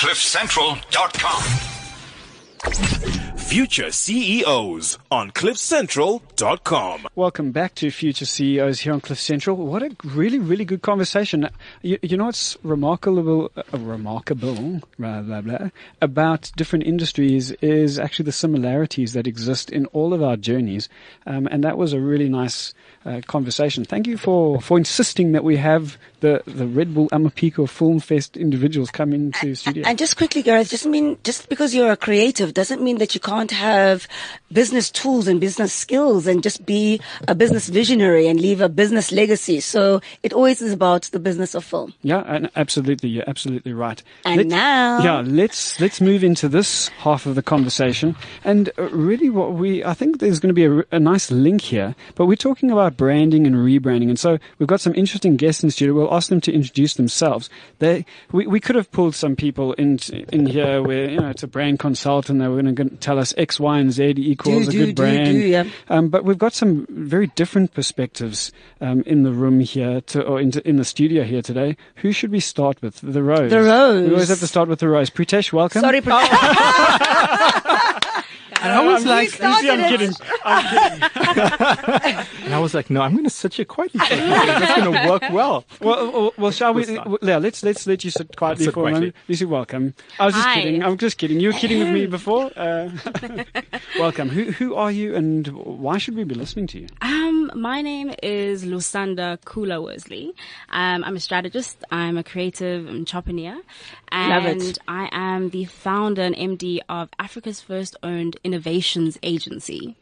CliffCentral.com. Future CEOs on CliffCentral.com. Welcome back to Future CEOs here on Cliff Central. What a really, really good conversation. You, you know what's remarkable, uh, remarkable, blah, blah, blah, about different industries is actually the similarities that exist in all of our journeys. Um, and that was a really nice uh, conversation. Thank you for, for insisting that we have the, the Red Bull Amaphiko Film Fest individuals come into studio. And just quickly, Gareth, just mean just because you're a creative doesn't mean that you can't have business tools and business skills and just be a business visionary and leave a business legacy. So it always is about the business of film. Yeah, and absolutely, you're absolutely right. And Let- now- yeah, let's let's move into this half of the conversation, and uh, really, what we I think there's going to be a, a nice link here. But we're talking about branding and rebranding, and so we've got some interesting guests in the studio. We'll ask them to introduce themselves. They we, we could have pulled some people in in here where you know it's a brand consultant. They were going to tell us X, Y, and Z equals a do, good do, brand. do, yeah. Um, but we've got some very different perspectives um, in the room here, to, or in, in the studio here today. Who should we start with? The Rose. The Rose. We always have to start with the Rose. Pritesh, welcome. Sorry, Pre- And I was like, started I'm it. kidding. and I was like, no, I'm going to sit here quietly. For. That's going to work well. Well, well, well shall we? We'll start. w- Yeah, let's let's let you sit quietly Sit for a quietly. moment. Lucy, welcome. I was just Hi. kidding. I'm just kidding. You were kidding with me before. Uh, welcome. Who who are you, and why should we be listening to you? Um, my name is Lusanda Kula Worsley. Um, I'm a strategist. I'm a creative entrepreneur, Love and it. I am the founder and MD of Africa's first owned innovations agency.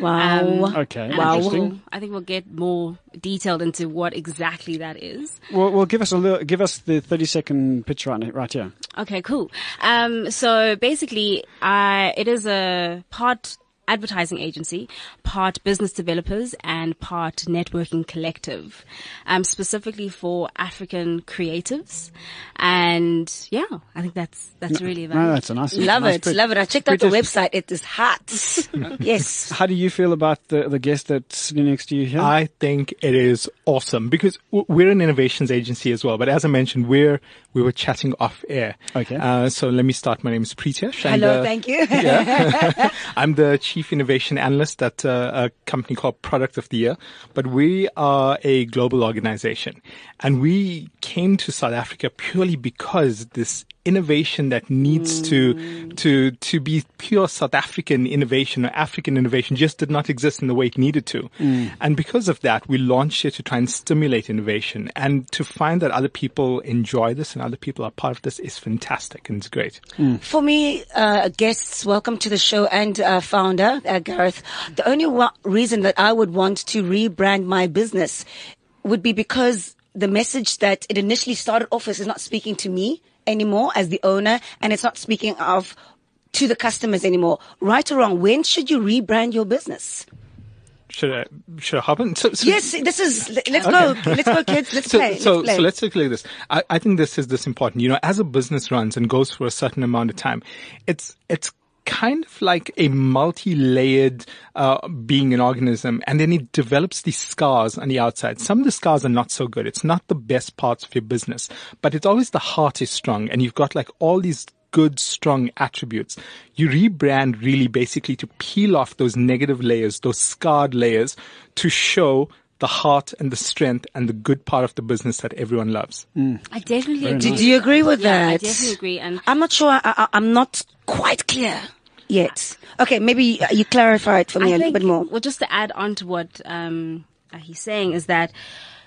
wow. Um, Okay, Wow. I think, interesting. we'll, I think we'll get more detailed into what exactly that is. Well, well, give us a little, give us the 30 second pitch right, right here. Okay, cool. Um, so basically, uh, it is a part advertising agency, part business developers, and part networking collective, um, specifically for African creatives. And yeah, I think that's that's really about No, it. that's a nice. Love nice it, pitch. love it. I checked out the website. It is hot. yes. How do you feel about the the guest that's sitting next to you here? I think it is awesome because we're an innovations agency as well. But as I mentioned, we're we were chatting off air. Okay. Uh, so let me start. My name is Pritesh. I'm Hello, the- thank you. Yeah. I'm the chief innovation analyst at uh, a company called Product of the Year, but we are a global organization. And we came to South Africa purely because this innovation that needs to, to, to be pure South African innovation or African innovation just did not exist in the way it needed to. And because of that, we launched it to try and stimulate innovation. And to find that other people enjoy this and other people are part of this is fantastic and it's great. For me, uh, guests, welcome to the show and uh, founder, uh, Gareth. The only wa- reason that I would want to rebrand my business would be because the message that it initially started off as is not speaking to me anymore as the owner and it's not speaking of to the customers anymore. Right or wrong, when should you rebrand your business? Should I, should I hop in? So, so Yes, this is, let- let's go, let's go kids, let's so, play, so, let's play. so let's look at this. I, I think this is this important. You know, as a business runs and goes for a certain amount of time, it's it's kind of like a multi-layered uh, being an organism, and then it develops these scars on the outside. Some of the scars are not so good. It's not the best parts of your business, but it's always the heart is strong, and you've got like all these good, strong attributes. You rebrand really basically to peel off those negative layers, those scarred layers, to show the heart and the strength and the good part of the business that everyone loves. I definitely agree. Do you agree with Yeah, that? I definitely agree. And I'm not sure. I, I, I'm not quite clear yet. Okay, maybe uh, you clarify it for me I a little bit more. Well, just to add on to what um, uh, he's saying is that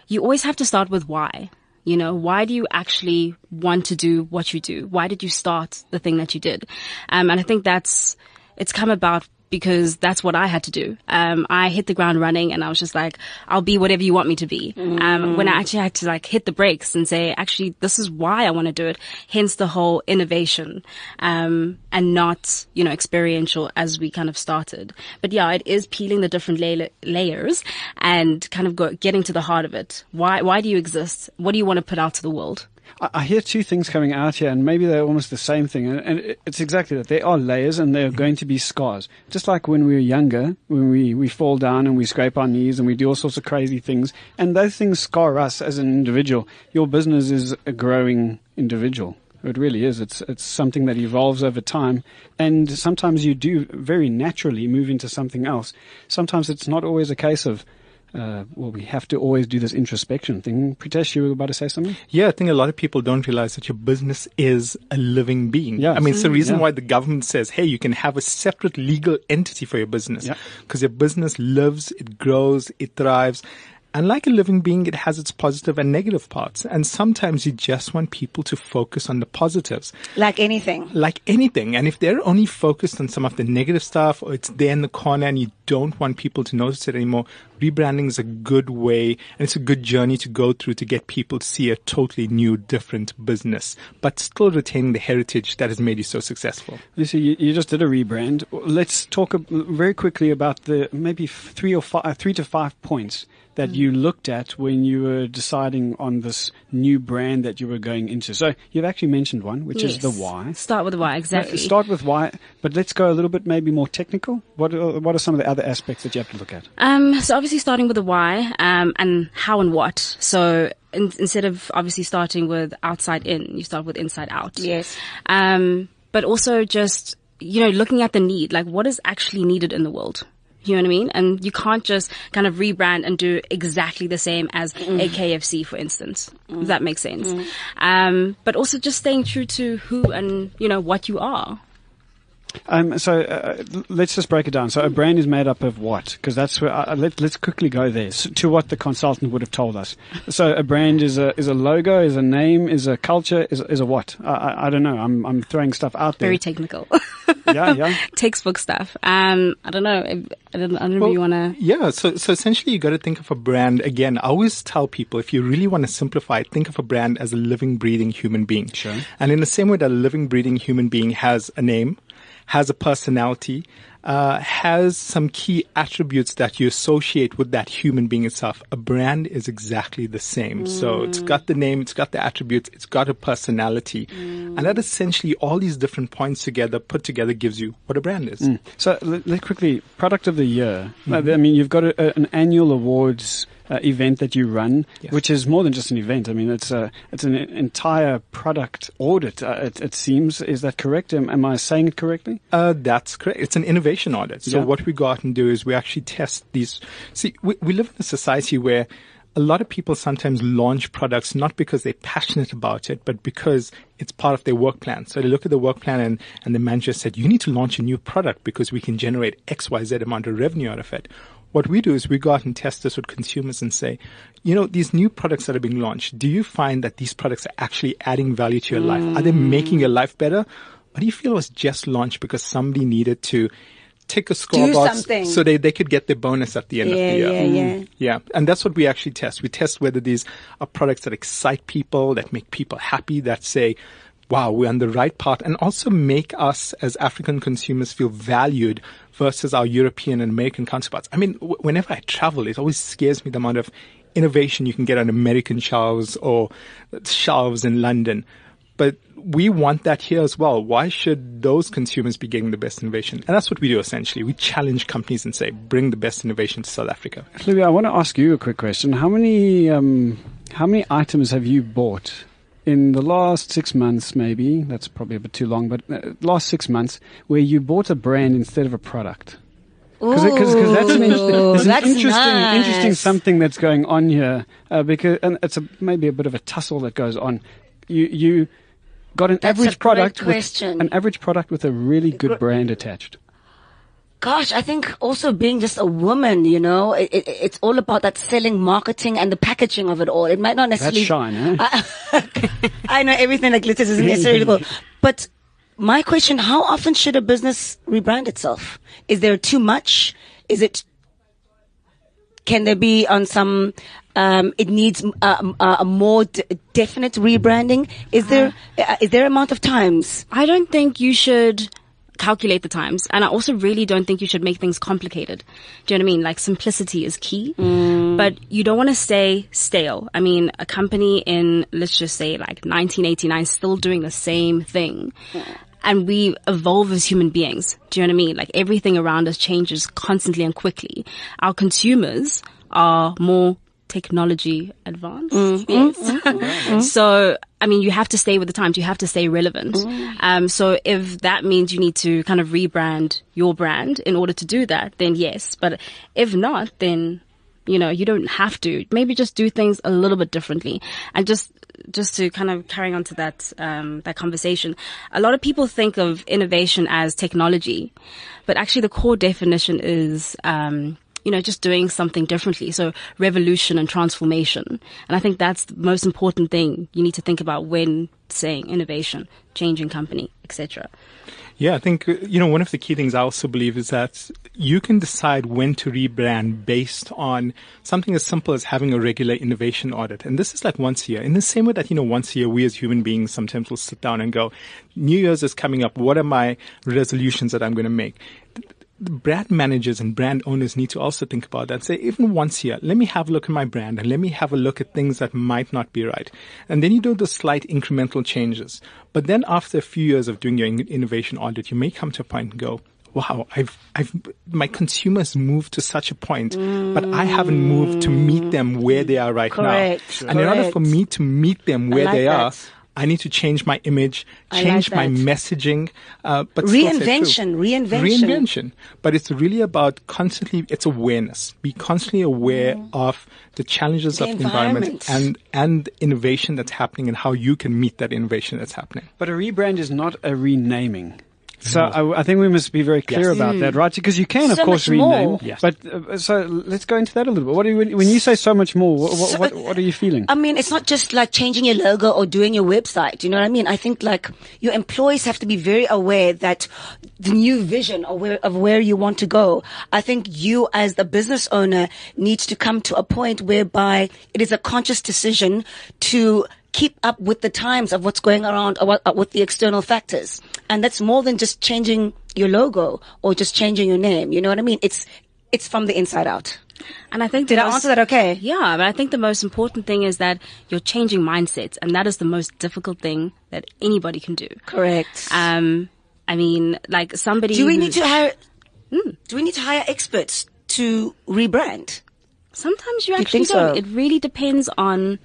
you always have to start with why. You know, why do you actually want to do what you do? Why did you start the thing that you did? Um, and I think that's, it's come about because that's what I had to do. Um, I hit the ground running and I was just like, I'll be whatever you want me to be. Um, when I actually had to like hit the brakes and say, actually, this is why I want to do it. Hence the whole innovation, um, and not, you know, experiential as we kind of started. But yeah, it is peeling the different la- layers and kind of go, getting to the heart of it. Why, why do you exist? What do you want to put out to the world? I, hear two things coming out here, and maybe they're almost the same thing. And, and it's exactly that. There are layers, and there are mm-hmm. going to be scars. Just like when we were younger, when we, we fall down and we scrape our knees and we do all sorts of crazy things, and those things scar us as an individual. Your business is a growing individual. It really is. It's it's something that evolves over time, and sometimes you do very naturally move into something else. Sometimes it's not always a case of. Uh, well, we have to always do this introspection thing. Pritesh, you were about to say something? Yeah, I think a lot of people don't realize that your business is a living being. Yeah. I mean, it's the reason Yeah. why the government says, hey, you can have a separate legal entity for your business. Yeah. Because your business lives, it grows, it thrives. And like a living being, it has its positive and negative parts. And sometimes you just want people to focus on the positives. Like anything. like anything. And if they're only focused on some of the negative stuff or it's there in the corner and you don't want people to notice it anymore, rebranding is a good way and it's a good journey to go through to get people to see a totally new, different business, but still retaining the heritage that has made you so successful. Lucy, you, you just did a rebrand. Let's talk very quickly about the maybe three or five, uh, three to five points that you looked at when you were deciding on this new brand that you were going into. So you've actually mentioned one, which is the why. Start with the why, Uh, exactly. Start with why, but let's go a little bit maybe more technical. What are, what are some of the other aspects that you have to look at? Um, so obviously starting with the why, um, and how and what. So in, instead of obviously starting with outside in, you start with inside out. Yes. Um, but also just, you know, looking at the need, like what is actually needed in the world. You know what I mean? And you can't just kind of rebrand and do exactly the same as mm. a KFC, for instance. If mm. that makes sense. Mm. Um, but also just staying true to who and, you know, what you are. Um, so uh, let's just break it down. So a brand is made up of what? Because that's where uh, let, let's quickly go there s to what the consultant would have told us. So a brand is a is a logo, is a name, is a culture, is is a what? I, I, I don't know. I'm I'm throwing stuff out there. Very technical. yeah, yeah. Textbook stuff. Um, I don't know. I don't, I don't know if you want to. Yeah, so so essentially you got to think of a brand again. I always tell people if you really want to simplify it, think of a brand as a living, breathing human being. Sure. And in the same way that a living, breathing human being has a name, has a personality, uh, has some key attributes that you associate with that human being itself. A brand is exactly the same. So it's got the name, it's got the attributes, it's got a personality, and that essentially all these different points together, put together, gives you what a brand is. So let, let quickly product of the year. Mm-hmm. I mean, you've got a, a, an annual awards. Uh, event that you run, Yes. which is more than just an event. I mean, it's a it's an entire product audit. Uh, it, it seems. Is that correct? Am, am I saying it correctly? Uh, that's correct. It's an innovation audit. So Yeah. what we go out and do is we actually test these. See, we, we live in a society where a lot of people sometimes launch products not because they're passionate about it, but because it's part of their work plan. So they look at the work plan and, and the manager said, you need to launch a new product because we can generate X, Y, Z amount of revenue out of it. What we do is we go out and test this with consumers and say, you know, these new products that are being launched, do you find that these products are actually adding value to your life? Are they mm. making your life better? Or do you feel it was just launched because somebody needed to take a score Do box something. so they, they could get their bonus at the end of the year? yeah, yeah. Mm. Yeah, and that's what we actually test. We test whether these are products that excite people, that make people happy, that say, wow, we're on the right path, and also make us as African consumers feel valued versus our European and American counterparts. I mean, w- whenever I travel, it always scares me the amount of innovation you can get on American shelves or shelves in London. But we want that here as well. Why should those consumers be getting the best innovation? And that's what we do essentially. We challenge companies and say, bring the best innovation to South Africa. Louis, I want to ask you a quick question. How many um, how many items have you bought in the last six months? Maybe that's probably a bit too long, but uh, last six months where you bought a brand instead of a product. Because that's an, there's an that's interesting, nice. interesting something that's going on here. Uh, because and it's a, maybe a bit of a tussle that goes on. You you got an That's average product with an average product with a really good brand attached. Gosh, I think also being just a woman, you know, it, it, it's all about that selling, marketing, and the packaging of it all. It might not That's necessarily. shine, eh? I, I know everything that glitters isn't necessarily gold, but my question: How often should a business rebrand itself? Is there too much? Is it? Can there be on some? Um, it needs uh, uh, a more d- definite rebranding. Is there? Uh, is there amount of times? I don't think you should calculate the times. And I also really don't think you should make things complicated. Do you know what I mean? Like simplicity is key, mm. but you don't want to stay stale. I mean, a company in, let's just say like 1989 is still doing the same thing. And we evolve as human beings. Do you know what I mean? Like everything around us changes constantly and quickly. Our consumers are more technology advanced. Mm-hmm. Yes. so, I mean, you have to stay with the times. You have to stay relevant. Mm. Um, so if that means you need to kind of rebrand your brand in order to do that, then yes. But if not, then you know, you don't have to. Maybe just do things a little bit differently. And just, just to kind of carry on to that, um, that conversation, a lot of people think of innovation as technology, but actually the core definition is, um, you know, just doing something differently. So revolution and transformation. And I think that's the most important thing you need to think about when saying innovation, changing company, etc. Yeah, I think, uh, you know, one of the key things I also believe is that you can decide when to rebrand based on something as simple as having a regular innovation audit. And this is like once a year. In the same way that, you know, once a year, we as human beings sometimes will sit down and go, New Year's is coming up. What are my resolutions that I'm going to make? The brand managers and brand owners need to also think about that. Say, even once a year, let me have a look at my brand and let me have a look at things that might not be right. And then you do the slight incremental changes. But then after a few years of doing your in- innovation audit, you may come to a point and go, wow, I've, I've, my consumers moved to such a point, but I haven't moved to meet them where they are right Correct. now. And in order for me to meet them where like they are, that. I need to change my image, I like change my messaging, uh, but still true. Reinvention, reinvention. reinvention. But it's really about constantly. It's awareness. Be constantly aware of the challenges Mm. The of the environment environment. and and innovation that's happening and how you can meet that innovation that's happening. But a rebrand is not a renaming. So I, I think we must be very clear Yes. about that, right? Because you can, of course, much more. rename. Yes. But uh, so let's go into that a little bit. What do you, when you say so much more? What, So- what, what are you feeling? I mean, it's not just like changing your logo or doing your website. You know what I mean? I think like your employees have to be very aware that the new vision of where, of where you want to go. I think you as the business owner needs to come to a point whereby it is a conscious decision to keep up with the times of what's going around or what, uh, with the external factors. And that's more than just changing your logo or just changing your name. You know what I mean? It's, it's from the inside out. And I think Did I most- answer that okay? Yeah, but I think the most important thing is that you're changing mindsets, and that is the most difficult thing that anybody can do. Correct. Um, I mean, like somebody. Do we who- need to hire? Do we need to hire experts to rebrand? Sometimes you you actually think don't. so? It really depends on,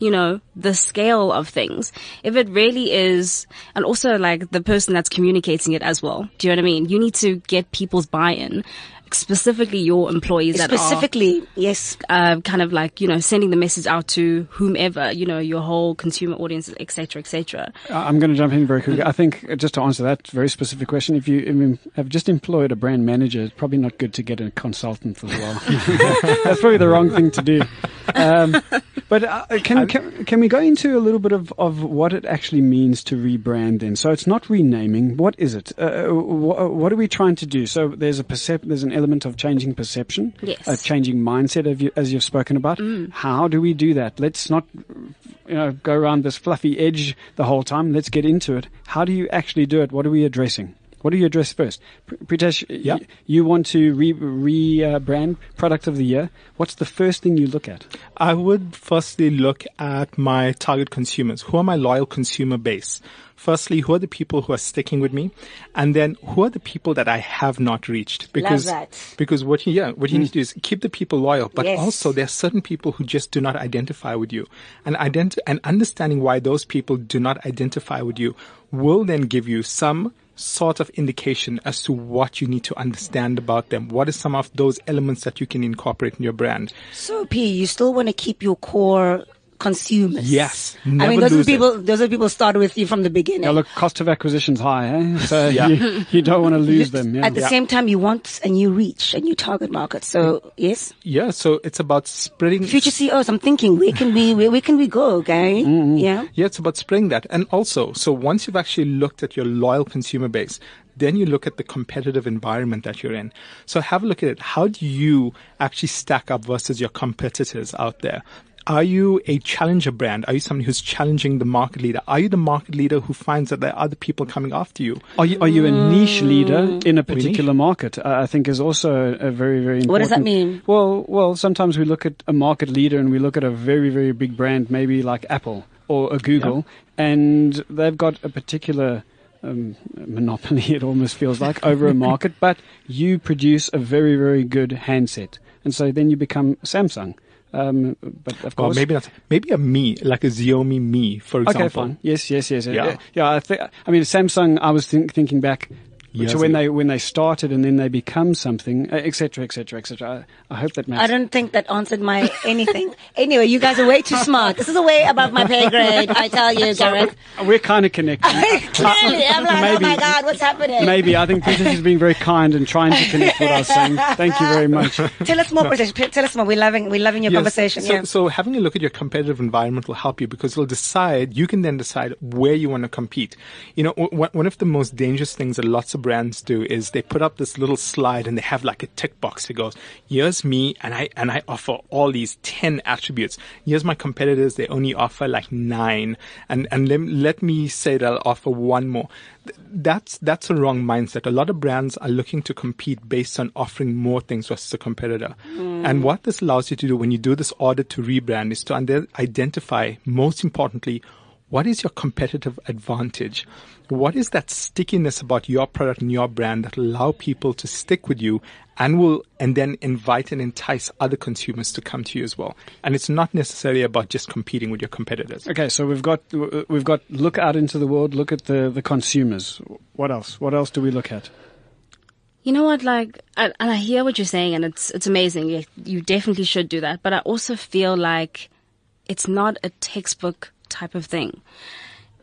you know, the scale of things. If it really is, and also like the person that's communicating it as well. Do you know what I mean? You need to get people's buy-in, specifically your employees that are Specifically, yes. uh, kind of like you know sending the message out to whomever you know your whole consumer audience etc etc I- I'm going to jump in very quickly. I think uh, just to answer that very specific question, if you I mean, have just employed a brand manager, it's probably not good to get a consultant as well. That's probably the wrong thing to do. Um, but uh, can, can can we go into a little bit of, of what it actually means to rebrand? Then, so it's not renaming. What is it? Uh, wh- what are we trying to do? So there's a percep- there's an element of changing perception, Yes. uh, changing mindset, of you, as you've spoken about. How do we do that? Let's not you know, go around this fluffy edge the whole time. Let's get into it. How do you actually do it? What are we addressing? What do you address first? Pr- Pritesh, Yeah. y- you want to re, re uh, brand product of the year. What's the first thing you look at? I would firstly look at my target consumers. Who are my loyal consumer base? Firstly, who are the people who are sticking with me? And then who are the people that I have not reached? Because, that. because what you, yeah, what you need to do is keep the people loyal, but Yes. also there are certain people who just do not identify with you. And ident- and understanding why those people do not identify with you will then give you some sort of indication as to what you need to understand about them. What are some of those elements that you can incorporate in your brand? So, P, you still want to keep your core consumers. Yes, I mean, those are lose the them. people. Those are people who started with you from the beginning. Now, look, cost of acquisition's high, eh? So Yeah. you, you don't want to lose them. Yeah. At the same time, you want a new reach, a new target market. So, yes, Yeah, so it's about spreading. future CEOs. I'm thinking, where can we, where, where can we go, Gary? Yeah. Yeah, it's about spreading that. And also, so once you've actually looked at your loyal consumer base, then you look at the competitive environment that you're in. So have a look at it. How do you actually stack up versus your competitors out there? Are you a challenger brand? Are you somebody who's challenging the market leader? Are you the market leader who finds that there are other people coming after you? Are you, are you a niche leader Mm. in a particular market? I think is also a, a very, very important. What does that mean? Well, well, sometimes we look at a market leader and we look at a very, very big brand, maybe like Apple or a Google, and they've got a particular um, monopoly. It almost feels like over a market, but you produce a very, very good handset, and so then you become Samsung. Um, but of Well, course, maybe not. Maybe a Me, like a Xiaomi Mi, for example. Okay, fine. Yes, yes, yes. Yeah. Yeah, yeah. I, think, I mean, Samsung. I was think, thinking back Years to when they when they started and then they become something, etc., etc., etc. I hope that makes. I don't think that answered my anything. anyway, you guys are way too smart. This is a way above my pay grade. I tell you, Gareth. Uh, we're kind of connected. Clearly, I'm uh, like, Maybe. oh my god, what's happening? Maybe I think Pritesh is being very kind and trying to connect what I was saying. Thank you very much. Tell us more, Pritesh. Tell us more. We're loving, we're loving your Yes. conversation. So, yeah. so having a look at your competitive environment will help you because it'll decide, you can then decide where you want to compete. You know, w- one of the most dangerous things that lots of brands do is they put up this little slide and they have like a tick box that goes, here's me and I, and I offer all these 10 attributes. Here's my competitors. They only offer like nine. And, and let, let me say that I'll offer one more. That's, that's a wrong mindset. A lot of brands are looking to compete based on offering more things versus a competitor. Hmm. And what this allows you to do when you do this audit to rebrand is to under- identify, most importantly, what is your competitive advantage? What is that stickiness about your product and your brand that allow people to stick with you and will, and then invite and entice other consumers to come to you as well? And it's not necessarily about just competing with your competitors. Okay, so we've got we've got look out into the world, look at the the consumers. What else? What else do we look at? You know what? Like, I, and I hear what you're saying, and it's it's amazing. You, you definitely should do that. But I also feel like it's not a textbook type of thing.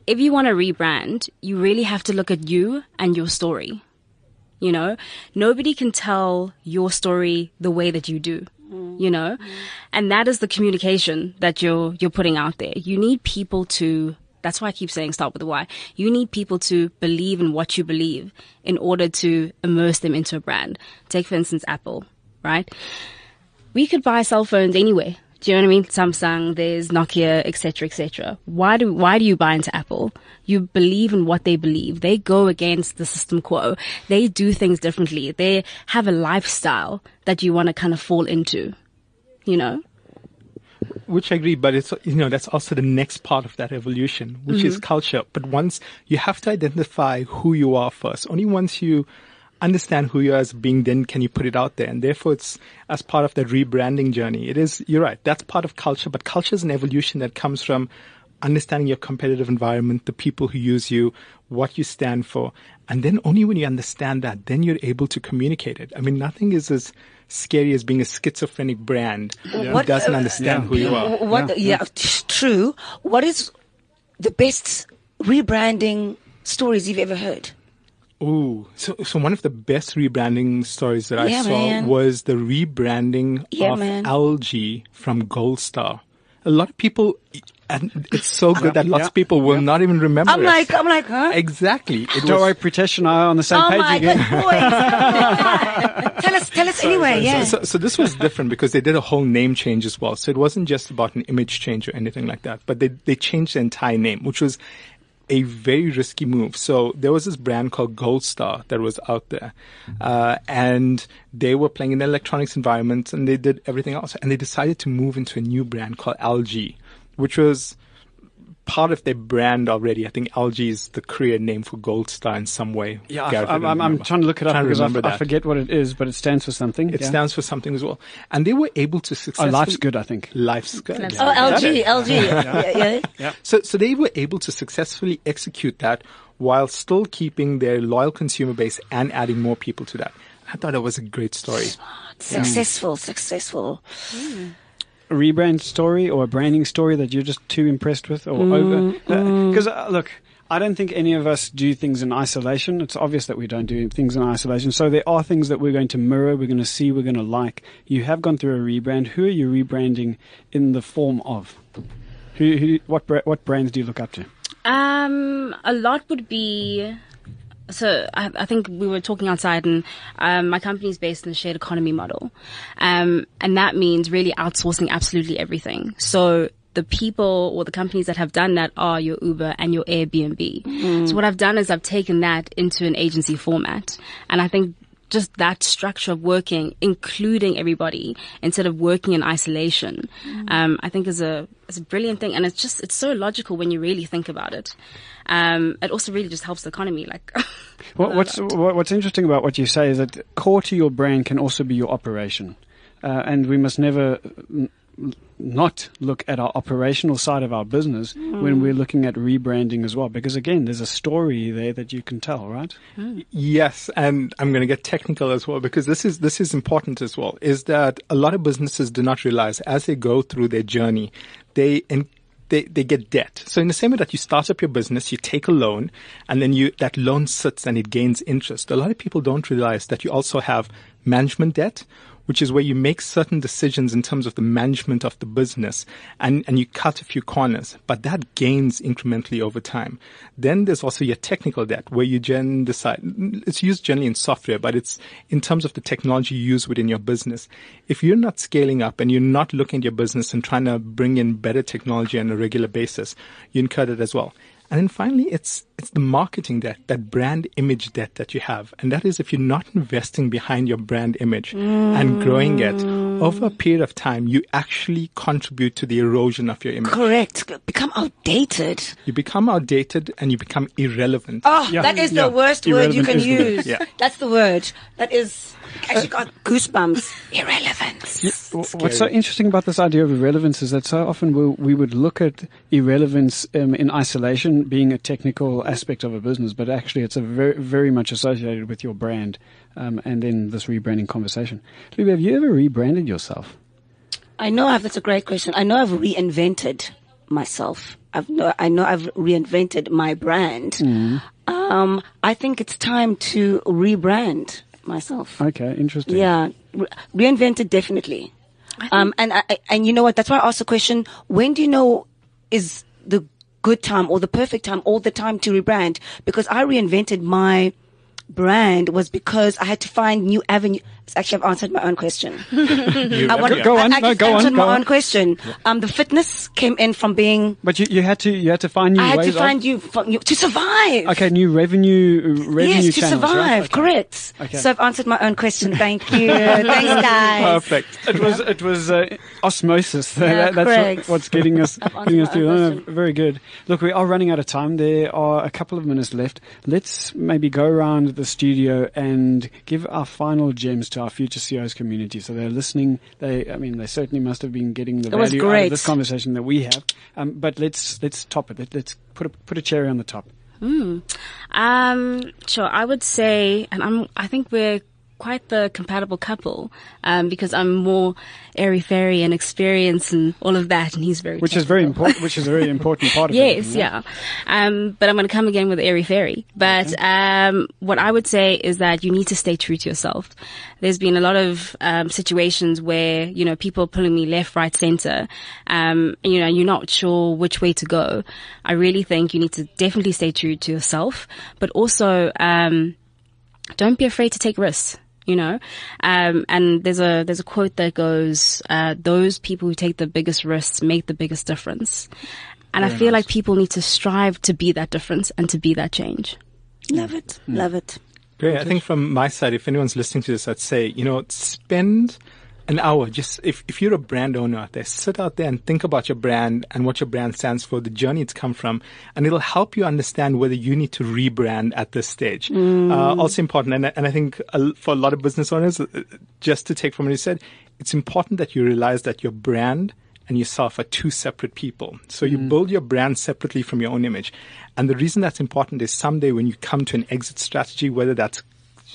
If you want to rebrand, you really have to look at you and your story. You know, nobody can tell your story the way that you do. Mm. You know, and that is the communication that you're you're putting out there. You need people to. That's why I keep saying start with the why. You need people to believe in what you believe in order to immerse them into a brand. Take for instance Apple, right? we could buy cell phones anywhere. Do you know what I mean? Samsung, there's Nokia, etc., etc. Why do why do you buy into Apple? You believe in what they believe. They go against the system quo. They do things differently. They have a lifestyle that you want to kind of fall into. You know? Which I agree, but it's, you know, that's also the next part of that evolution, which is mm-hmm. culture. But once you have to identify who you are first, only once you understand who you are as being, then can you put it out there. And therefore it's as part of that rebranding journey. It is, you're right, that's part of culture, but culture is an evolution that comes from understanding your competitive environment, the people who use you, what you stand for. And then only when you understand that, then you're able to communicate it. I mean, nothing is as scary as being a schizophrenic brand who What- doesn't uh, understand who you are. What? Yeah, t- true. What is the best rebranding stories you've ever heard? Ooh, so so one of the best rebranding stories that I saw man. was the rebranding Yeah, of man. LG from Gold Star. A lot of people, and it's so good that lots yeah, of people will not even remember. I'm it. like, I'm like, huh? exactly. It Don't worry, Pritesh and I are on the same Oh page my again. good boy! tell us, tell us anyway. Yeah. so, so this was different because they did a whole name change as well. So it wasn't just about an image change or anything like that, but they they changed the entire name, which was a very risky move. So there was this brand called Gold Star that was out there, uh, and they were playing in the electronics environment, and they did everything else, and they decided to move into a new brand called LG, which was part of their brand already. I think LG is the Korean name for Gold Star in some way. Yeah, Gareth, I I'm, I'm, I'm trying to look it up because I, remember I forget what it is, but it stands for something. It yeah. stands for something as well. And they were able to Oh, life's good, I think. Life's good. Life's Oh, LG, LG. Yeah, yeah. So, so they were able to successfully execute that while still keeping their loyal consumer base and adding more people to that. I thought it was a great story. Smart. Successful, successful. a rebrand story or a branding story that you're just too impressed with or over? Because uh, look, I don't think any of us do things in isolation. It's obvious that we don't do things in isolation. So there are things that we're going to mirror, we're going to see, we're going to like. You have gone through a rebrand. Who are you rebranding in the form of? Who, who what what brands do you look up to? Um, a lot would be. So I, I think we were talking outside, and um, my company is based in the shared economy model, um, and that means really outsourcing absolutely everything. So the people or the companies that have done that are your Uber and your Airbnb. So what I've done is I've taken that into an agency format, and I think just that structure of working, including everybody instead of working in isolation, um, I think is a is a brilliant thing, and it's just it's so logical when you really think about it. Um, it also really just helps the economy, like. What, what's what, what's interesting about what you say is that core to your brand can also be your operation, uh, and we must never mm, not look at our operational side of our business when we're looking at rebranding as well? Because again, there's a story there that you can tell, right? Yes, and I'm going to get technical as well because this is this is important as well. Is that a lot of businesses do not realize as they go through their journey, they in, they they get debt. So in the same way that you start up your business, you take a loan, and then you that loan sits and it gains interest. A lot of people don't realize that you also have management debt. Which is where you make certain decisions in terms of the management of the business and, and you cut a few corners, but that gains incrementally over time. Then there's also your technical debt where you gen decide, it's used generally in software, but it's in terms of the technology you use within your business. If you're not scaling up and you're not looking at your business and trying to bring in better technology on a regular basis, you incur that as well. And then finally, it's it's the marketing debt, that brand image debt that you have, and that is if you're not investing behind your brand image and growing it over a period of time, you actually contribute to the erosion of your image. Correct. Become outdated. You become outdated and you become irrelevant. Oh, Yeah, that is yeah. the worst word you can is the use. Yeah. That's the word. That is actually got goosebumps. Irrelevance. W- What's so interesting about this idea of irrelevance is that so often we, we would look at irrelevance um, in isolation, being a technical aspect of a business, but actually it's a very, very much associated with your brand um, and then this rebranding conversation. Libby, have you ever rebranded yourself? I know I've, that's a great question. I know I've reinvented myself. I've know, I know I've reinvented my brand. Mm-hmm. Um, I think it's time to rebrand myself. Okay, interesting. Yeah, re- reinvented definitely. Um, and I, I- and you know what? That's why I asked the question: When do you know is the good time or the perfect time, all the time to rebrand? Because I reinvented my brand was because I had to find new avenue. Actually, I've answered my own question. You- I want, yeah. Go on, I, I no, just go on, go my on. own question. Um, the fitness came in from being. But you, you had to you had to find new I had ways to find you to survive. okay new revenue uh, revenue Yes, to channels, survive. right? Okay. Correct. Okay. So I've answered my own question. Thank you. Thanks, guys. Perfect. It was it was uh, osmosis. Yeah, That- that's correct. what, what's getting us getting us through. No, no, very good. Look, we are running out of time. There are a couple of minutes left. Let's maybe go around the studio and give our final gems to our future CEOs community. So they're listening. They, I mean, they certainly must have been getting the It value out of this conversation that we have. Um, but let's let's top it. Let, let's put a, put a cherry on the top. Um, sure. I would say, and I'm, I think we're quite the compatible couple, um, because I'm more airy fairy and experience and all of that, and he's very, Which is very important. Which is a very important part of it. Yes, yeah. Um, but I'm going to come again with airy fairy. But um, what I would say is that you need to stay true to yourself. There's been a lot of um, situations where you know people are pulling me left, right, center. Um, and, you know, you're not sure which way to go. I really think you need to definitely stay true to yourself, but also um, don't be afraid to take risks. You know, um, and there's a there's a quote that goes, uh, "Those people who take the biggest risks make the biggest difference." And I feel like people need to strive to be that difference and to be that change. Love it. Love it. Great. I think from my side, if anyone's listening to this, I'd say, you know, spend an hour. Just if, if you're a brand owner out there, sit out there and think about your brand and what your brand stands for, the journey it's come from, and it'll help you understand whether you need to rebrand at this stage. Uh, also important, and, I- and I think uh, for a lot of business owners, uh, just to take from what you said, it's important that you realize that your brand and yourself are two separate people. So you build your brand separately from your own image. And the reason that's important is someday when you come to an exit strategy, whether that's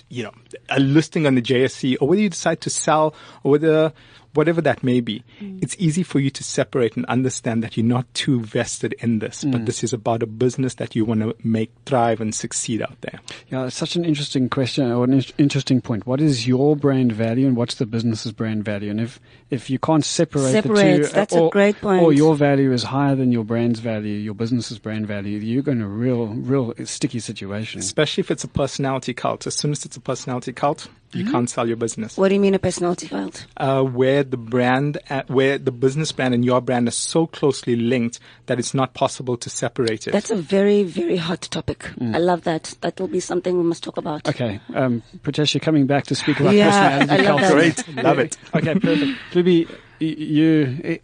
you know, a listing on the JSE or whether you decide to sell or whether whatever that may be, mm. it's easy for you to separate and understand that you're not too vested in this, but mm. this is about a business that you want to make thrive and succeed out there. Yeah, it's such an interesting question or an in- interesting point. What is your brand value and what's the business's brand value? And if, if you can't separate, the two, that's a or, great point. or your value is higher than your brand's value, your business's brand value, you're going to real, real sticky situation. Especially if it's a personality cult. As soon as it's a personality cult, you can't sell your business. What do you mean a personality cult? uh, where the brand, uh, where the business brand and your brand are so closely linked that it's not possible to separate it. That's a very, very hot topic. I love that. That will be something we must talk about. Okay, um, Pritesh, you're coming back to speak about Yeah, personality I love culture. that. Great, love it. Okay, perfect. Libby, y- you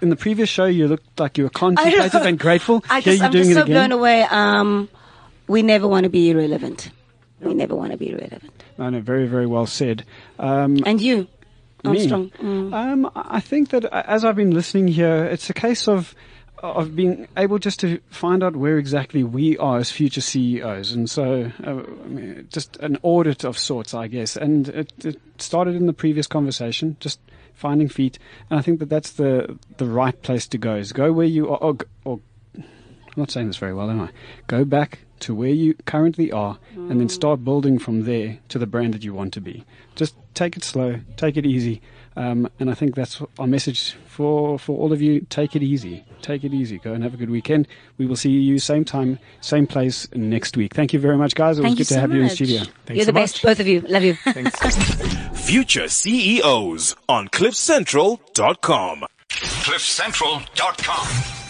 in the previous show you looked like you were I know. contemplative and grateful. I Here just, you're I'm doing just it so again. blown away. Um, we never want to be irrelevant. We never want to be irrelevant. No, no, very, very well said. Um, And you? Armstrong. Me. Um, I think that uh, as I've been listening here, it's a case of of being able just to find out where exactly we are as future CEOs, and so uh, I mean, just an audit of sorts, I guess. And it, it started in the previous conversation, just finding feet, and I think that that's the the right place to go. Is go where you are, or, or I'm not saying this very well, am I? Go back to where you currently are and then start building from there to the brand that you want to be. Just take it slow, take it easy. Um, and I think that's our message for, for all of you. Take it easy. Take it easy. Go and have a good weekend. We will see you same time, same place next week. Thank you very much, guys. It Thank was you good to so have you in much. studio. Thanks You're so the best, both of you. Love you. Thanks. Future CEOs on CliffCentral.com. CliffCentral.com.